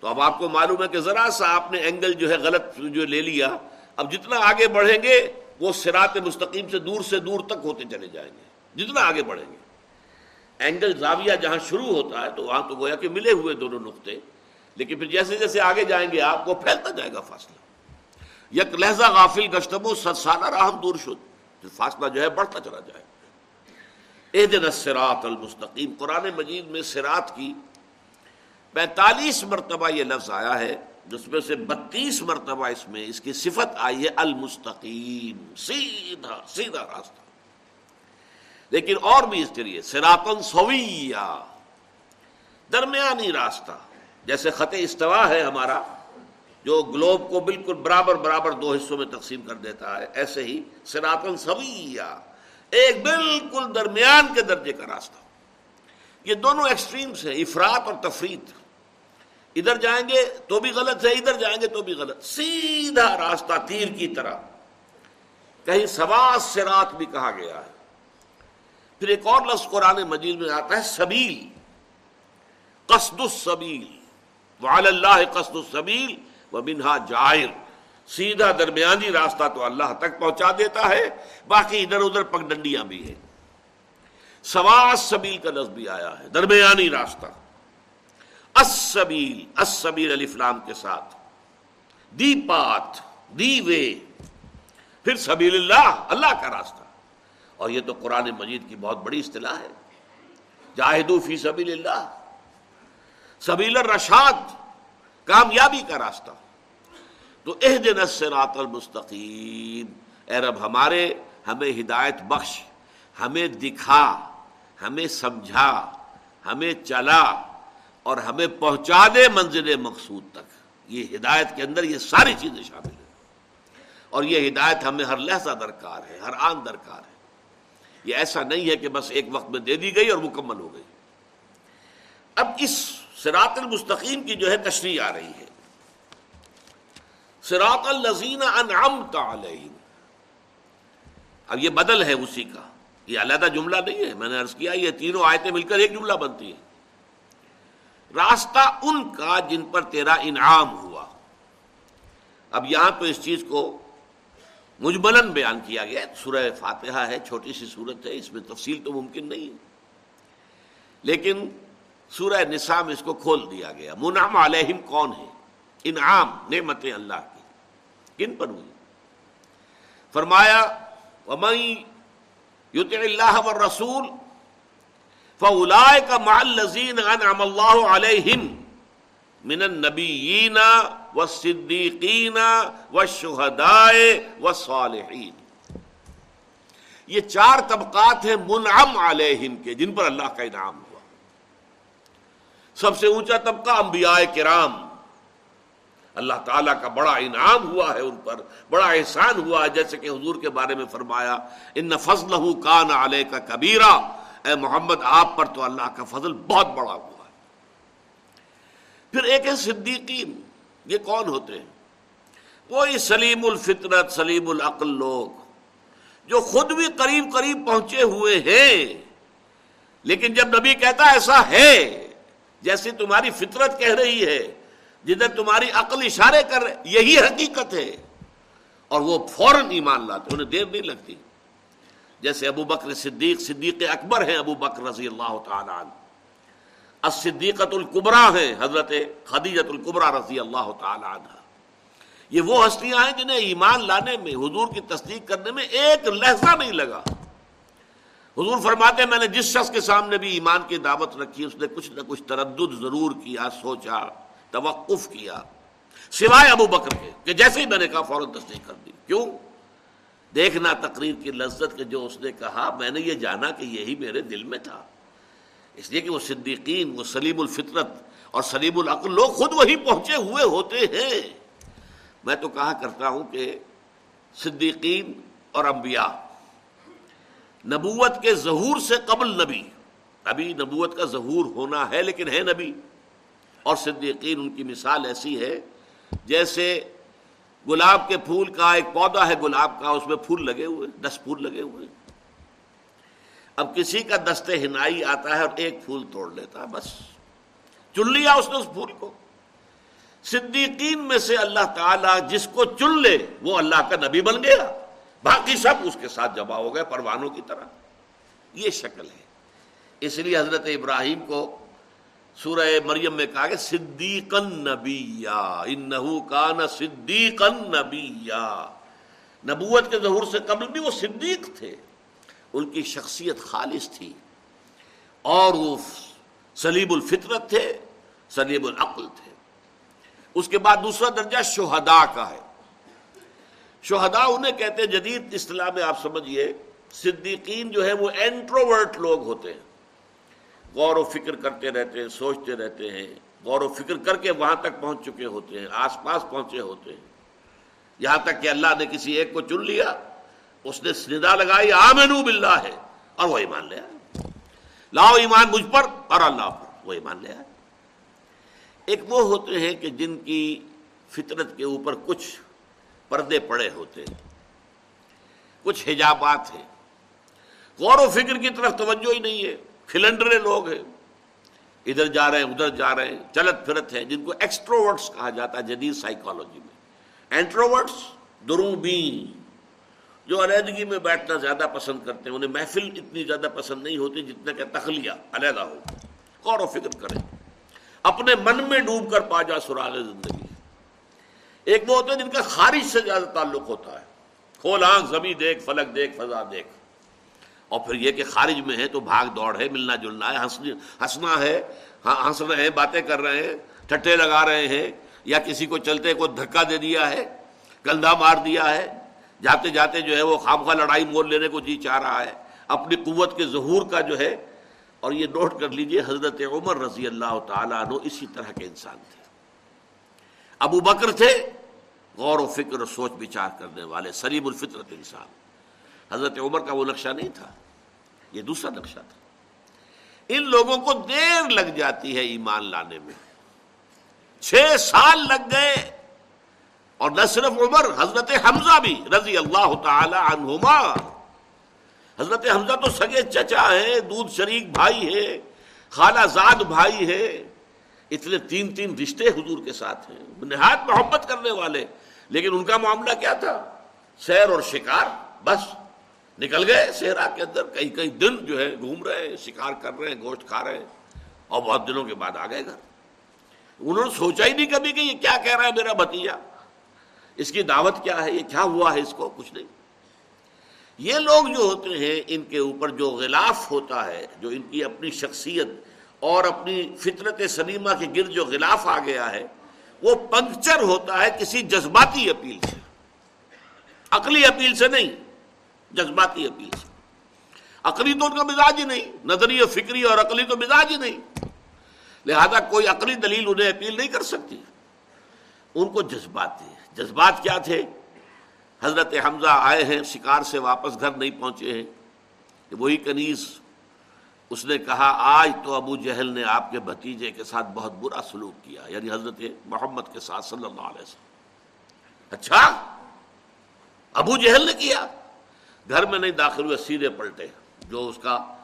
تو اب آپ کو معلوم ہے کہ ذرا سا آپ نے اینگل جو ہے غلط جو لے لیا۔ اب جتنا آگے بڑھیں گے، وہ سرات مستقیم سے دور سے دور تک ہوتے چلے جائیں گے۔ جتنا آگے بڑھیں گے۔ اینگل زاویہ جہاں شروع ہوتا ہے، تو وہاں تو گویا کہ ملے ہوئے دونوں نقطے۔ لیکن پھر جیسے جیسے آگے جائیں گے، آپ کو پھیلتا جائے گا فاصلہ۔ یک لہذا غافل گشتب ست سالہ راہم دور شد۔ فاصلہ جو ہے، بڑھتا چلا جائے۔ اے دن سرات المستقیم۔ قرآن مجید میں سرات کی پینتالیس مرتبہ یہ لفظ آیا ہے۔ جس میں سے بتیس مرتبہ اس میں اس کی صفت آئی ہے المستقیم، سیدھا سیدھا راستہ۔ لیکن اور بھی اس کے لیے سراپن سویا، درمیانی راستہ۔ جیسے خط استوا ہے ہمارا، جو گلوب کو بالکل برابر برابر دو حصوں میں تقسیم کر دیتا ہے، ایسے ہی سراپن سویا، ایک بالکل درمیان کے درجے کا راستہ۔ یہ دونوں ایکسٹریمز ہیں افراد اور تفریح ادھر جائیں گے تو بھی غلط ہے، ادھر جائیں گے تو بھی غلط۔ سیدھا راستہ تیر کی طرح۔ کہیں سواس سے رات بھی کہا گیا ہے۔ پھر ایک اور لفظ قرآن مجید میں آتا ہے، سبیل۔ قصد السبیل۔ وعل اللہ قصد السبیل و منہا جائر۔ سیدھا درمیانی راستہ تو اللہ تک پہنچا دیتا ہے، باقی ادھر ادھر پگ ڈنڈیاں بھی ہیں۔ سواس سبیل کا لفظ بھی آیا ہے، درمیانی راستہ۔ السبیل السبیل علی فلام کے ساتھ۔ دی پات، دی وے۔ پھر سبیل اللہ اللہ کا راستہ۔ اور یہ تو قرآن مجید کی بہت بڑی اصطلاح ہے۔ جاہدو فی سبیل اللہ۔ سبیل الرشاد، کامیابی کا راستہ۔ تو اہ دن سرات المستقیم۔ اے رب ہمارے، ہمیں ہدایت بخش، ہمیں دکھا، ہمیں سمجھا، ہمیں چلا۔ اور ہمیں پہنچا دے منزل مقصود تک۔ یہ ہدایت کے اندر یہ ساری چیزیں شامل ہیں۔ اور یہ ہدایت ہمیں ہر لہجہ درکار ہے، ہر آن درکار ہے۔ یہ ایسا نہیں ہے کہ بس ایک وقت میں دے دی گئی اور مکمل ہو گئی۔ اب اس سراط المستقیم کی جو ہے تشریح آ رہی ہے۔ سراط الزین انعمت علیہم۔ اب یہ بدل ہے اسی کا۔ یہ علیحدہ جملہ نہیں ہے۔ میں نے عرض کیا، یہ تینوں آیتیں مل کر ایک جملہ بنتی ہے راستہ ان کا جن پر تیرا انعام ہوا۔ اب یہاں تو اس چیز کو مجملن بیان کیا گیا۔ سورہ فاتحہ ہے، چھوٹی سی صورت ہے، اس میں تفصیل تو ممکن نہیں لیکن سورہ نساء میں اس کو کھول دیا گیا۔ منعم علیہم کون ہے؟ انعام، نعمتیں اللہ کی۔ کن پر ہوئی؟ فرمایا اللہ و رسول فلائے کا مالزین اللہ علیہم من النبیین و صدیقین و شہدائے و صالحین یہ چار طبقات ہیں منعم علیہم کے، جن پر اللہ کا انعام ہوا۔ سب سے اونچا طبقہ انبیاء کرام۔ اللہ تعالیٰ کا بڑا انعام ہوا ہے ان پر، بڑا احسان ہوا ہے، جیسے کہ حضور کے بارے میں فرمایا ان فضل کان علیہ کا کبیرہ اے محمد، آپ پر تو اللہ کا فضل بہت بڑا ہوا ہے۔ پھر ایک ہے صدیقین، یہ کون ہوتے ہیں؟ وہی سلیم الفطرت، سلیم العقل لوگ جو خود بھی قریب قریب پہنچے ہوئے ہیں، لیکن جب نبی کہتا ایسا ہے جیسے تمہاری فطرت کہہ رہی ہے، جدھر تمہاری عقل اشارے کر رہے، یہی حقیقت ہے۔ اور وہ فوراً ایمان لاتے، انہیں دیر نہیں لگتی۔ جیسے ابو بکر صدیق صدیق اکبر ہیں ابو بکر رضی اللہ تعالیٰ صدیقت القبرا ہیں حضرت خدیجت القبرا رضی اللہ تعالیٰ عنہ۔ یہ وہ ہستیاں ہیں جنہیں ایمان لانے میں، حضور کی تصدیق کرنے میں ایک لہجہ نہیں لگا۔ حضور فرماتے میں نے جس شخص کے سامنے بھی ایمان کی دعوت رکھی، اس نے کچھ نہ کچھ تردد ضرور کیا، سوچا، توقف کیا۔ سوائے ابو بکر کے، کہ جیسے ہی میں نے کہا فوراً تصدیق کر دی۔ کیوں؟ دیکھنا تقریر کی لذت کے جو اس نے کہا، میں نے یہ جانا کہ یہی میرے دل میں تھا۔ اس لیے کہ وہ صدیقین، وہ سلیم الفطرت اور سلیم العقل لوگ خود وہی پہنچے ہوئے ہوتے ہیں۔ میں تو کہا کرتا ہوں کہ صدیقین اور انبیاء، نبوت کے ظہور سے قبل نبی۔ ابھی نبوت کا ظہور ہونا ہے لیکن ہے نبی۔ اور صدیقین ان کی مثال ایسی ہے جیسے گلاب کے پھول کا ایک پودا ہے، گلاب کا، اس میں پھول لگے ہوئے، دس پھول لگے ہوئے۔ اب کسی کا دستے ہنائی آتا ہے اور ایک پھول توڑ لیتا ہے بس۔ چن لیا اس نے اس پھول کو۔ صدیقین میں سے اللہ تعالیٰ جس کو چن لے، وہ اللہ کا نبی بن گیا۔ باقی سب اس کے ساتھ جمع ہو گئے پروانوں کی طرح۔ یہ شکل ہے۔ اس لیے حضرت ابراہیم کو سورہ مریم میں کہا کہ صدیقن نبی انہو کان صدیقن نبی نبوت کے ظہور سے قبل بھی وہ صدیق تھے۔ ان کی شخصیت خالص تھی۔ اور وہ سلیب الفطرت تھے سلیب العقل تھے۔ اس کے بعد دوسرا درجہ شہداء کا ہے۔ شہداء انہیں کہتے ہیں جدید اصطلاح میں آپ سمجھیے صدیقین جو ہے وہ انٹروورٹ لوگ ہوتے ہیں۔ غور و فکر کرتے رہتے ہیں، سوچتے رہتے ہیں۔ غور و فکر کر کے وہاں تک پہنچ چکے ہوتے ہیں، آس پاس پہنچے ہوتے ہیں۔ یہاں تک کہ اللہ نے کسی ایک کو چن لیا، اس نے سندا لگائی آمنو باللہ ہے اور وہ ایمان لیا لاؤ ایمان مجھ پر اور اللہ پر، وہ ایمان لیا ایک وہ ہوتے ہیں کہ جن کی فطرت کے اوپر کچھ پردے پڑے ہوتے ہیں، کچھ حجابات ہیں۔ غور و فکر کی طرف توجہ ہی نہیں ہے۔ کھلنڈرے لوگ ہیں۔ ادھر جا رہے ہیں، ادھر جا رہے ہیں، چلت پھرت ہیں، جن کو ایکسٹروورٹس کہا جاتا ہے جدید سائیکالوجی میں۔ اینٹروورٹس دروبین، جو علیحدگی میں بیٹھنا زیادہ پسند کرتے ہیں، انہیں محفل اتنی زیادہ پسند نہیں ہوتی جتنا کہ تخلیہ، علیحدہ ہو۔ غور و فکر کریں۔ اپنے من میں ڈوب کر پا جا سراغ زندگی۔ ایک وہ ہوتے ہیں جن کا خارج سے زیادہ تعلق ہوتا ہے۔ کھول آنکھ، زمین دیکھ، فلک دیکھ، فضا دیکھ۔ اور پھر یہ کہ خارج میں ہے تو بھاگ دوڑ ہے، ملنا جلنا ہے ہنسنا ہے ہاں، ہنس رہے ہیں، باتیں کر رہے ہیں، ٹھٹے لگا رہے ہیں یا کسی کو چلتے کو دھکا دے دیا ہے کندھا مار دیا ہے، جاتے جاتے جو ہے وہ خام خواہ لڑائی مول لینے کو جی چاہ رہا ہے۔ اپنی قوت کے ظہور کا جو ہے، اور یہ نوٹ کر لیجیے حضرت عمر رضی اللہ تعالیٰ عنہ اسی طرح کے انسان تھے۔ ابو بکر تھے، غور و فکر و سوچ بچار کرنے والے سلیب الفطرت انسان۔ حضرت عمر کا وہ نقشہ نہیں تھا، یہ دوسرا نقشہ تھا۔ ان لوگوں کو دیر لگ جاتی ہے ایمان لانے میں۔ چھ سال لگ گئے، اور نہ صرف عمر، حضرت حمزہ بھی، رضی اللہ تعالی عنہما۔ حضرت حمزہ تو سگے چچا ہے دودھ شریک بھائی ہے، خالہ زاد بھائی ہے، اتنے تین تین رشتے حضور کے ساتھ ہیں۔ نہایت محبت کرنے والے۔ لیکن ان کا معاملہ کیا تھا؟ سیر اور شکار، بس۔ نکل گئے صحرا کے اندر، کئی کئی دن جو ہے گھوم رہے ہیں، شکار کر رہے ہیں، گوشت کھا رہے ہیں، اور بہت دنوں کے بعد آ گئے گھر۔ انہوں نے سوچا ہی نہیں کبھی کہ یہ کیا کہہ رہا ہے میرا بھتیجا۔ اس کی دعوت کیا ہے؟ یہ کیا ہوا ہے اس کو؟ کچھ نہیں۔ یہ لوگ جو ہوتے ہیں، ان کے اوپر جو غلاف ہوتا ہے، جو ان کی اپنی شخصیت اور اپنی فطرت سلیمہ کے گرد جو غلاف آ گیا ہے، وہ پنکچر ہوتا ہے کسی جذباتی اپیل سے۔ عقلی اپیل سے نہیں۔ جذباتی اپیل سے۔ عقلی تو ان کا مزاج ہی نہیں نظری فکری اور عقلی تو مزاج ہی نہیں۔ لہذا کوئی عقلی دلیل انہیں اپیل نہیں کر سکتی۔ ان کو جذبات تھے جذبات کیا تھے؟ حضرت حمزہ آئے ہیں، شکار سے واپس گھر نہیں پہنچے ہیں۔ وہی کنیز، اس نے کہا، آج تو ابو جہل نے آپ کے بھتیجے کے ساتھ بہت برا سلوک کیا یعنی حضرت محمد کے ساتھ صلی اللہ علیہ وسلم۔ اچھا ابو جہل نے کیا۔ گھر میں نہیں داخل ہوئے، سیدھے پلٹے۔ جو اس کا،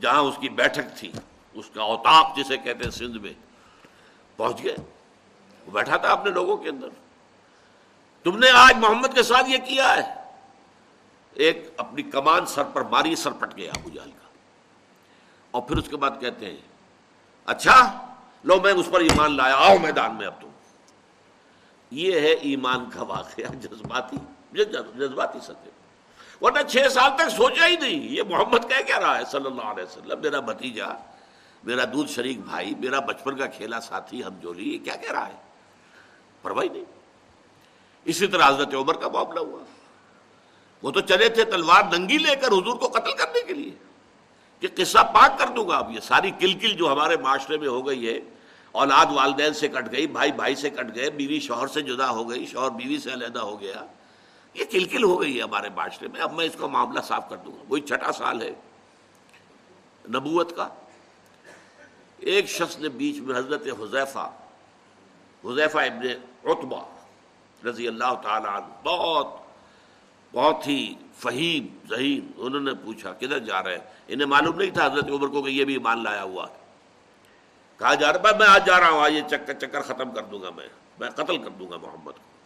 جہاں اس کی بیٹھک تھی، اس کا اوتاق جسے کہتے ہیں سندھ میں، پہنچ گئے۔ وہ بیٹھا تھا اپنے لوگوں کے اندر۔ تم نے آج محمد کے ساتھ یہ کیا ہے؟ ایک اپنی کمان سر پر ماری، سر پٹ گیا ابو جال کا۔ اور پھر اس کے بعد کہتے ہیں اچھا لو میں اس پر ایمان لایا، آؤ میدان میں اب تم۔ یہ ہے ایمان کا واقعہ، جذباتی جذباتی سطح۔ ورنہ چھ سال تک سوچا ہی نہیں۔ یہ محمد کہہ کیا رہا ہے؟ صلی اللہ علیہ وسلم، میرا بھتیجا، میرا دودھ شریک بھائی، میرا بچپن کا کھیلا ساتھی، ہم جو لی یہ کیا کہہ رہا ہے؟ پرواہی نہیں۔ اسی طرح حضرت عمر کا معاملہ ہوا۔ وہ تو چلے تھے تلوار ننگی لے کر حضور کو قتل کرنے کے لیے کہ قصہ پاک کر دوں گا اب۔ یہ ساری کل کل جو ہمارے معاشرے میں ہو گئی ہے، اولاد والدین سے کٹ گئی، بھائی بھائی سے کٹ گئے، بیوی شوہر سے جدا ہو گئی، شوہر بیوی سے علیحدہ ہو گیا۔ یہ کلکل ہو گئی ہے ہمارے معاشرے میں۔ اب میں اس کا معاملہ صاف کر دوں گا۔ وہی چھٹا سال ہے۔ نبوت کا۔ ایک شخص نے بیچ میں حضرت حذیفہ حذیفہ ابن رتبہ رضی اللہ تعالیٰ عنہ، بہت بہت ہی فہیم، ذہین، انہوں نے پوچھا، کدھر جا رہے ہیں؟ انہیں معلوم نہیں تھا حضرت عمر کو کہ یہ بھی مان لایا ہوا ہے۔ کہا، جا رہا میں آج جا رہا ہوں، آج یہ چکر چکر ختم کر دوں گا میں۔ میں قتل کر دوں گا محمد کو۔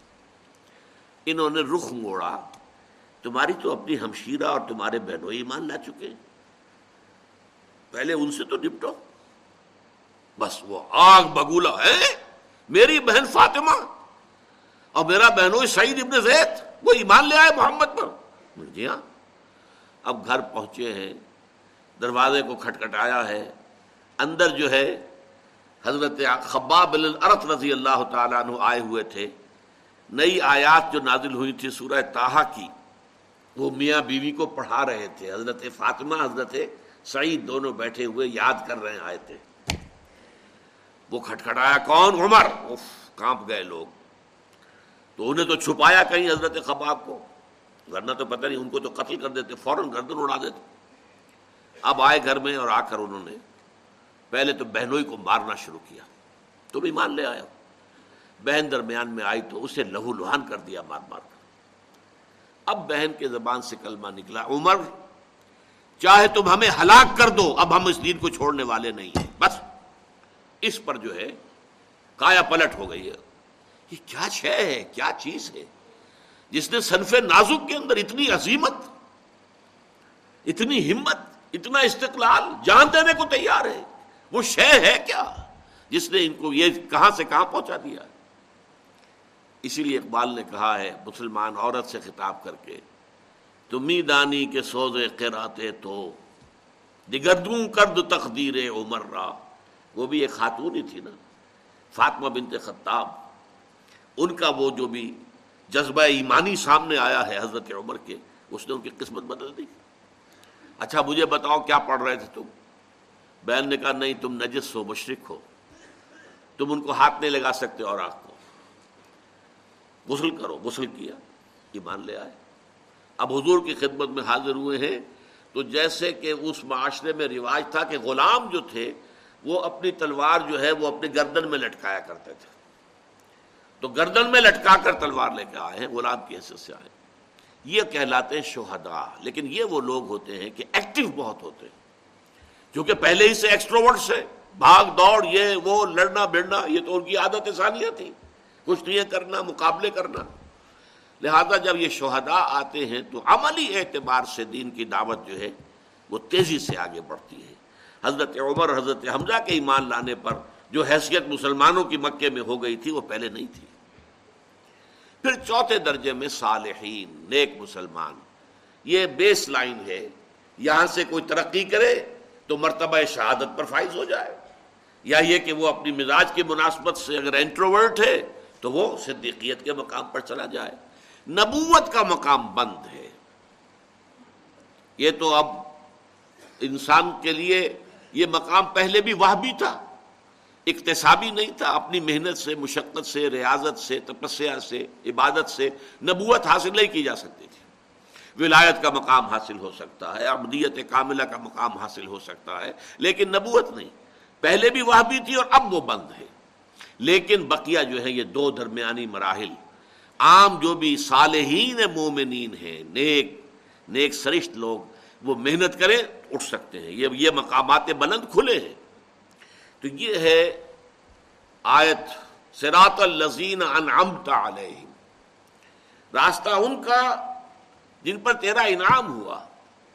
انہوں نے رخ موڑا۔ تمہاری تو اپنی ہمشیرہ اور تمہارے بہنوں ایمان لا چکے۔ پہلے ان سے تو نپٹو۔ بس وہ آگ بگولا ہے۔ میری بہن فاطمہ اور میرا بہنوں سعید ابن زید، وہ ایمان لے آئے محمد پر۔ جی ہاں۔ اب گھر پہنچے ہیں۔ دروازے کو کھٹکھٹایا ہے۔ اندر جو ہے، حضرت خباب رضی اللہ تعالیٰ عنہ آئے ہوئے تھے۔ نئی آیات جو نازل ہوئی تھی سورہ تاہا کی، وہ میاں بیوی کو پڑھا رہے تھے۔ حضرت فاطمہ، حضرت سعید دونوں بیٹھے ہوئے یاد کر رہے آئے تھے وہ کھٹکھٹایا، کون؟ عمر؟ اف کانپ گئے لوگ۔ تو انہیں تو چھپایا کہیں حضرت خباب کو۔ ورنہ تو پتہ نہیں، ان کو تو قتل کر دیتے، فوراً گردن اڑا دیتے۔ اب آئے گھر میں اور آ کر انہوں نے پہلے تو بہنوئی کو مارنا شروع کیا۔ تم ایمان لے آیا بہن درمیان میں آئی تو اسے لہو لہان کر دیا مار مار کر۔ اب بہن کے زبان سے کلمہ نکلا، عمر، چاہے تم ہمیں ہلاک کر دو، اب ہم اس دین کو چھوڑنے والے نہیں ہیں۔ بس، اس پر جو ہے کایا پلٹ ہو گئی ہے۔ یہ کیا شے ہے؟ کیا چیز ہے؟ جس نے صنف نازک کے اندر اتنی عظیمت، اتنی ہمت، اتنا استقلال جان دینے کو تیار ہے۔ وہ شے ہے کیا؟ جس نے ان کو یہ کہاں سے کہاں پہنچا دیا؟ اسی لیے اقبال نے کہا ہے، مسلمان عورت سے خطاب کر کے تمی دانی کے سوزے قراتے تو دگردوں کرد تقدیر عمر را۔ وہ بھی ایک خاتون ہی تھی نا، فاطمہ بنت خطاب۔ ان کا وہ جو بھی جذبہ ایمانی سامنے آیا ہے حضرت عمر کے، اس نے ان کی قسمت بدل دی۔ اچھا مجھے بتاؤ کیا پڑھ رہے تھے تم؟ بہن نے کہا، نہیں، تم نجس ہو، مشرق ہو۔ تم ان کو ہاتھ نہیں لگا سکتے اور آنکھ کو۔ غسل کرو، غسل کیا۔ ایمان لے آئے۔ اب حضور کی خدمت میں حاضر ہوئے ہیں۔ تو جیسے کہ اس معاشرے میں رواج تھا کہ غلام جو تھے، وہ اپنی تلوار جو ہے، وہ اپنی گردن میں لٹکایا کرتے تھے۔ تو گردن میں لٹکا کر تلوار لے کے آئے ہیں، غلام کی حیثیت سے آئے یہ کہلاتے ہیں شہدا لیکن یہ وہ لوگ ہوتے ہیں کہ ایکٹیو بہت ہوتے ہیں۔ کیونکہ پہلے ہی سے ایکسٹروورٹ سے بھاگ دوڑ، یہ وہ لڑنا بڑنا یہ تو ان کی عادت ثانیہ تھی۔ کچھ نہیں کرنا، مقابلے کرنا۔ لہذا جب یہ شہداء آتے ہیں تو عملی اعتبار سے دین کی دعوت جو ہے وہ تیزی سے آگے بڑھتی ہے۔ حضرت عمر، حضرت حمزہ کے ایمان لانے پر جو حیثیت مسلمانوں کی مکے میں ہو گئی تھی، وہ پہلے نہیں تھی۔ پھر چوتھے درجے میں صالحین، نیک مسلمان۔ یہ بیس لائن ہے، یہاں سے کوئی ترقی کرے تو مرتبہ شہادت پر فائز ہو جائے۔ یا یہ کہ وہ اپنی مزاج کی مناسبت سے اگر انٹروورٹ ہے تو وہ صدیقیت کے مقام پر چلا جائے۔ نبوت کا مقام بند ہے۔ یہ تو اب انسان کے لیے یہ مقام پہلے بھی وہ بھی تھا۔ اقتصابی نہیں تھا۔ اپنی محنت سے، مشقت سے، ریاضت سے، تپسیا سے، عبادت سے نبوت حاصل نہیں کی جا سکتی تھی۔ ولایت کا مقام حاصل ہو سکتا ہے ابدیت کاملہ کا مقام حاصل ہو سکتا ہے، لیکن نبوت نہیں۔ پہلے بھی وہ بھی تھی اور اب وہ بند ہے۔ لیکن بقیہ جو ہے یہ دو درمیانی مراحل۔ عام جو بھی صالحین مومنین ہیں، نیک نیک سرشت لوگ، وہ محنت کریں، اٹھ سکتے ہیں۔ یہ یہ مقامات بلند کھلے ہیں۔ تو یہ ہے آیت سرات الزین انعمت علیہم۔ راستہ ان کا جن پر تیرا انعام ہوا،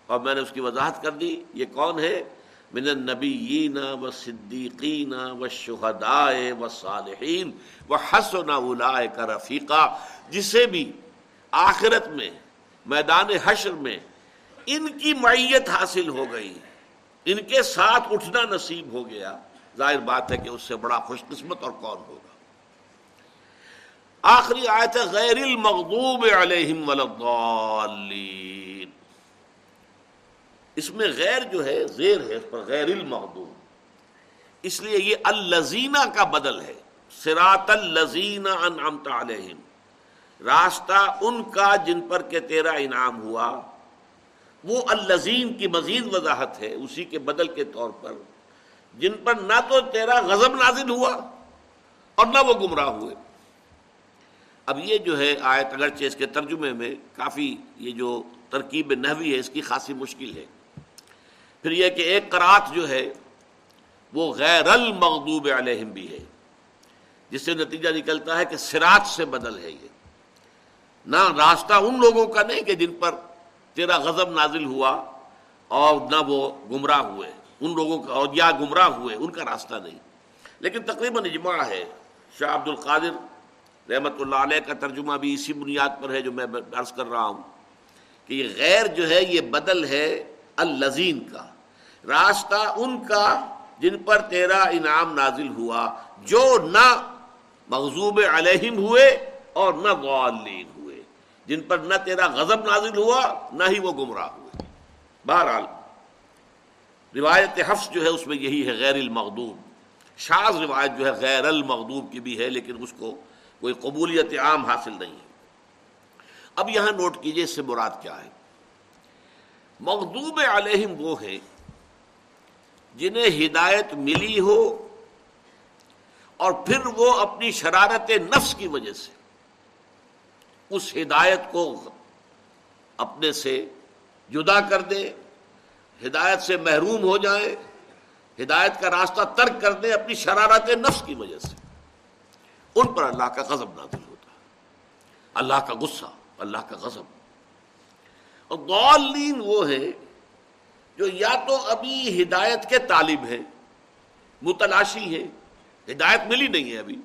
اور میں نے اس کی وضاحت کر دی، یہ کون ہے؟ من النبیین و صدیقین و شہدائے و صالحین و حسن اولائے کا رفیقہ جسے بھی آخرت میں، میدان حشر میں ان کی معیت حاصل ہو گئی، ان کے ساتھ اٹھنا نصیب ہو گیا، ظاہر بات ہے کہ اس سے بڑا خوش قسمت اور کون ہوگا؟ آخری آیت ہے، غیر المغضوب علیہم والضالین اس میں غیر جو ہے، زیر ہے، اس پر غیر المغضوب اس لیے یہ الزینہ کا بدل ہے۔ سرات الزین انعمت علیہم۔ راستہ ان کا جن پر کہ تیرا انعام ہوا، وہ الزین کی مزید وضاحت ہے اسی کے بدل کے طور پر۔ جن پر نہ تو تیرا غضب نازل ہوا اور نہ وہ گمراہ ہوئے۔ اب یہ جو ہے آیت اگرچہ اس کے ترجمے میں کافی یہ جو ترکیب نحوی ہے، اس کی خاصی مشکل ہے۔ پھر یہ کہ ایک کرات جو ہے، وہ غیر المغضوب علیہم بھی ہے۔ جس سے نتیجہ نکلتا ہے کہ سراج سے بدل ہے یہ۔ نہ راستہ ان لوگوں کا نہیں کہ جن پر تیرا غضب نازل ہوا اور نہ وہ گمراہ ہوئے۔ ان لوگوں کا اور یا گمراہ ہوئے، ان کا راستہ نہیں۔ لیکن تقریباً اجماع ہے۔ شاہ عبد القادر رحمۃ اللہ علیہ کا ترجمہ بھی اسی بنیاد پر ہے جو میں عرض کر رہا ہوں کہ یہ غیر جو ہے، یہ بدل ہے۔ الزین کا راستہ ان کا جن پر تیرا انعام نازل ہوا، جو نہ مغزوب علیہم ہوئے اور نہ غالین جن پر نہ تیرا غضب نازل ہوا، نہ ہی وہ گمراہ ہوئے۔ بہرحال، روایت حفظ جو ہے، اس میں یہی ہے، غیر المغدوب شاز روایت جو ہے، غیر المغدوب کی بھی ہے، لیکن اس کو کوئی قبولیت عام حاصل نہیں ہے۔ اب یہاں نوٹ کیجیے اس سے مراد کیا ہے۔ مغدوب علیہم وہ ہے جنہیں ہدایت ملی ہو اور پھر وہ اپنی شرارت نفس کی وجہ سے اس ہدایت کو اپنے سے جدا کر دے، ہدایت سے محروم ہو جائیں ہدایت کا راستہ ترک کر دیں اپنی شرارت نفس کی وجہ سے۔ ان پر اللہ کا غضب نازل ہوتا ہے۔ اللہ کا غصہ، اللہ کا غضب۔ اور غالین وہ ہے جو یا تو ابھی ہدایت کے طالب ہیں، متلاشی ہے ہدایت ملی نہیں ہے ابھی۔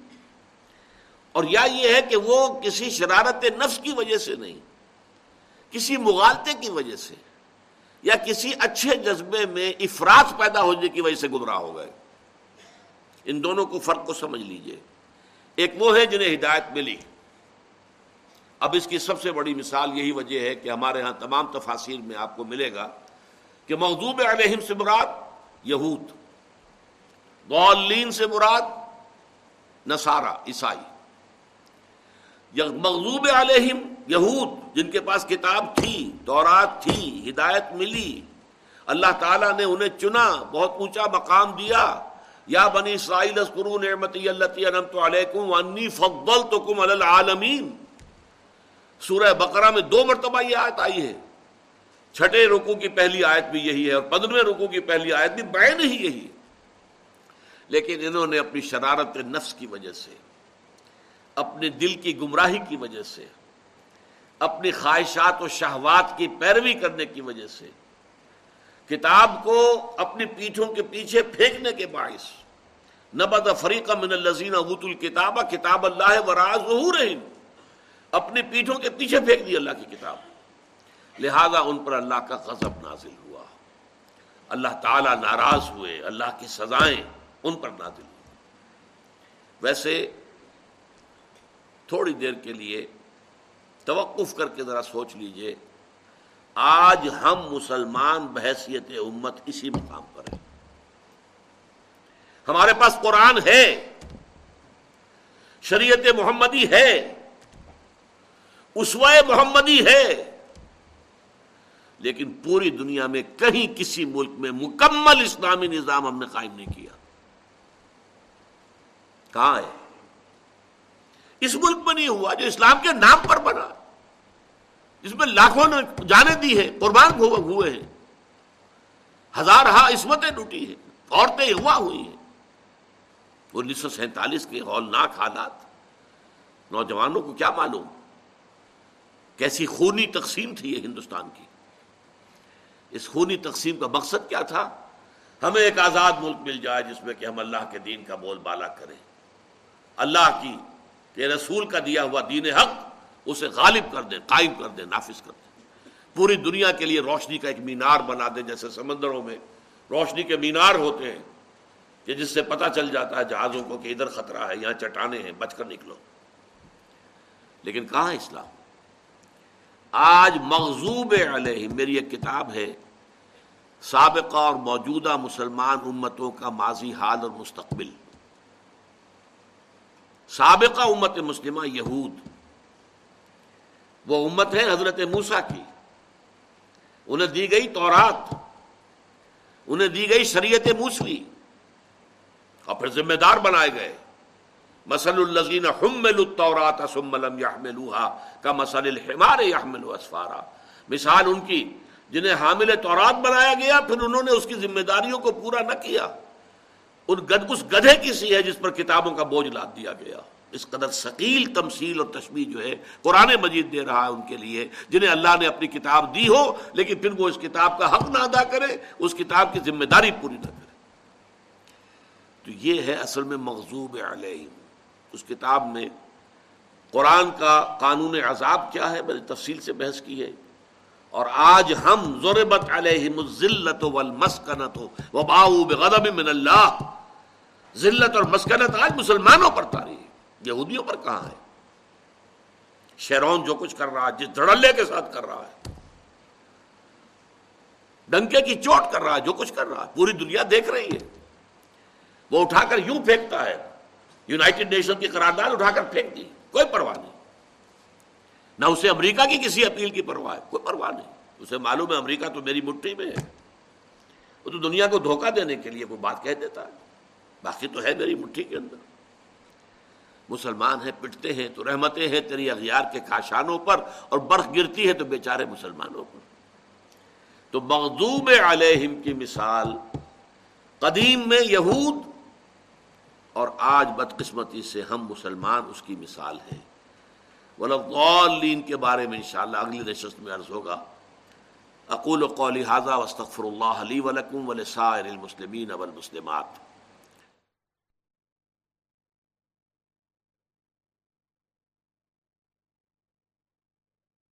اور یا یہ ہے کہ وہ کسی شرارت نفس کی وجہ سے نہیں، کسی مغالطے کی وجہ سے یا کسی اچھے جذبے میں افراد پیدا ہونے کی وجہ سے گمراہ ہو گئے۔ ان دونوں کو فرق کو سمجھ لیجیے۔ ایک وہ ہے جنہیں ہدایت ملی۔ اب اس کی سب سے بڑی مثال یہی وجہ ہے کہ ہمارے ہاں تمام تفاصیر میں آپ کو ملے گا کہ مغضوب علیہم سے مراد یہود غالین سے مراد نصارہ، عیسائی۔ مغزوب علیہم یہود، جن کے پاس کتاب تھی دورات تھی، ہدایت ملی، اللہ تعالیٰ نے انہیں چنا، بہت اونچا مقام دیا۔ یا بنی اسرائیل اسکرو نعمتی اللہ علیکم وانی فضلتکم علی العالمین۔ سورہ بقرہ میں دو مرتبہ یہ آیت آئی ہے۔ چھٹے رکو کی پہلی آیت بھی یہی ہے اور پندرہویں رکو کی پہلی آیت بھی بین ہی یہی ہے۔ لیکن انہوں نے اپنی شرارت نفس کی وجہ سے، اپنے دل کی گمراہی کی وجہ سے، اپنی خواہشات و شہوات کی پیروی کرنے کی وجہ سے، کتاب کو اپنی پیٹھوں کے پیچھے پھینکنے کے باعث نبد فریق من الزین ابوت الکتاب کتاب اللہ وراز ظہور اپنی پیٹھوں کے پیچھے پھینک دی اللہ کی کتاب۔ لہذا ان پر اللہ کا غضب نازل ہوا۔ اللہ تعالی ناراض ہوئے، اللہ کی سزائیں ان پر نازل ہوئی۔ ویسے تھوڑی دیر کے لیے توقف کر کے ذرا سوچ لیجیے، آج ہم مسلمان بحثیت امت اسی مقام پر ہیں۔ ہمارے پاس قرآن ہے، شریعت محمدی ہے۔ اسوائے محمدی ہے۔ لیکن پوری دنیا میں کہیں کسی ملک میں مکمل اسلامی نظام ہم نے قائم نہیں کیا۔ کہاں ہے؟ اس ملک میں نہیں ہوا جو اسلام کے نام پر بنا۔ جس میں لاکھوں نے جانے دی ہے قربان ہوئے ہیں۔ ہزار ہا عصمتیں ڈوٹی ہیں، عورتیں ہوا ہوئی ہیں۔ انیس سو سینتالیس کے ہولناک حالات، نوجوانوں کو کیا معلوم؟ کیسی خونی تقسیم تھی یہ ہندوستان کی۔ اس خونی تقسیم کا مقصد کیا تھا؟ ہمیں ایک آزاد ملک مل جائے جس میں کہ ہم اللہ کے دین کا بول بالا کریں۔ اللہ کی کہ رسول کا دیا ہوا دین حق اسے غالب کر دیں، قائم کر دیں، نافذ کر دیں۔ پوری دنیا کے لیے روشنی کا ایک مینار بنا دیں، جیسے سمندروں میں روشنی کے مینار ہوتے ہیں، کہ جس سے پتہ چل جاتا ہے جہازوں کو کہ ادھر خطرہ ہے، یہاں چٹانے ہیں، بچ کر نکلو۔ لیکن کہاں اسلام؟ آج مغزوب علیہ میری ایک کتاب ہے۔ سابقہ اور موجودہ مسلمان امتوں کا ماضی، حال اور مستقبل۔ سابقہ امت مسلمہ یہود۔ وہ امت ہے حضرت موسا کی۔ انہیں دی گئی تورات۔ انہیں دی گئی شریعت موسوی۔ اور پھر ذمہ دار بنائے گئے۔ مسل الزین سملم کا مسل الحمار یحمل اسفارا۔ مثال ان کی، جنہیں حامل تورات بنایا گیا، پھر انہوں نے اس کی ذمہ داریوں کو پورا نہ کیا۔ ان گد، اس گدھے کی سی ہے جس پر کتابوں کا بوجھ لاد دیا گیا۔ اس قدر ثقیل تمثیل اور تشبیح جو ہے، قرآن مجید دے رہا ہے ان کے لیے، جنہیں اللہ نے اپنی کتاب دی ہو، لیکن پھر وہ اس کتاب کا حق نہ ادا کرے، اس کتاب کی ذمہ داری پوری نہ کرے۔ تو یہ ہے اصل میں مغزوب علیہ اس کتاب میں قرآن کا قانون عذاب کیا ہے میں نے تفصیل سے بحث کی ہے۔ اور آج ہم ضربت علیہم الذلت والمسکنت وباؤ بغضب من اللہ۔ ذلت اور مسکنت آج مسلمانوں پر تاری ہے، یہودیوں پر کہاں ہے؟ شیرون جو کچھ کر رہا ہے، جس دھڑلے کے ساتھ کر رہا ہے، ڈنکے کی چوٹ کر رہا ہے، جو کچھ کر رہا ہے، پوری دنیا دیکھ رہی ہے۔ وہ اٹھا کر یوں پھینکتا ہے یونائٹڈ نیشن کی قرارداد اٹھا کر پھینک دی، کوئی پرواہ نہیں۔ نہ اسے امریکہ کی کسی اپیل کی پرواہ ہے، کوئی پرواہ نہیں۔ اسے معلوم ہے امریکہ تو میری مٹھی میں ہے۔ وہ تو دنیا کو دھوکہ دینے کے لیے کوئی بات کہہ دیتا ہے۔ باقی تو ہے میری مٹھی کے اندر۔ مسلمان ہیں، پٹتے ہیں، تو رحمتیں ہیں تیری اغیار کے کاشانوں پر، اور برف گرتی ہے تو بیچارے مسلمانوں پر۔ تو مغضوب علیہم کی مثال، قدیم میں یہود اور آج بدقسمتی سے ہم مسلمان اس کی مثال ہیں۔ ولغالین کے بارے میں انشاءاللہ اگلی نشست میں عرض ہوگا۔ اقول و قولی حاضہ وصطفر اللہ علی ولکم ولسائر المسلمین والمسلمات۔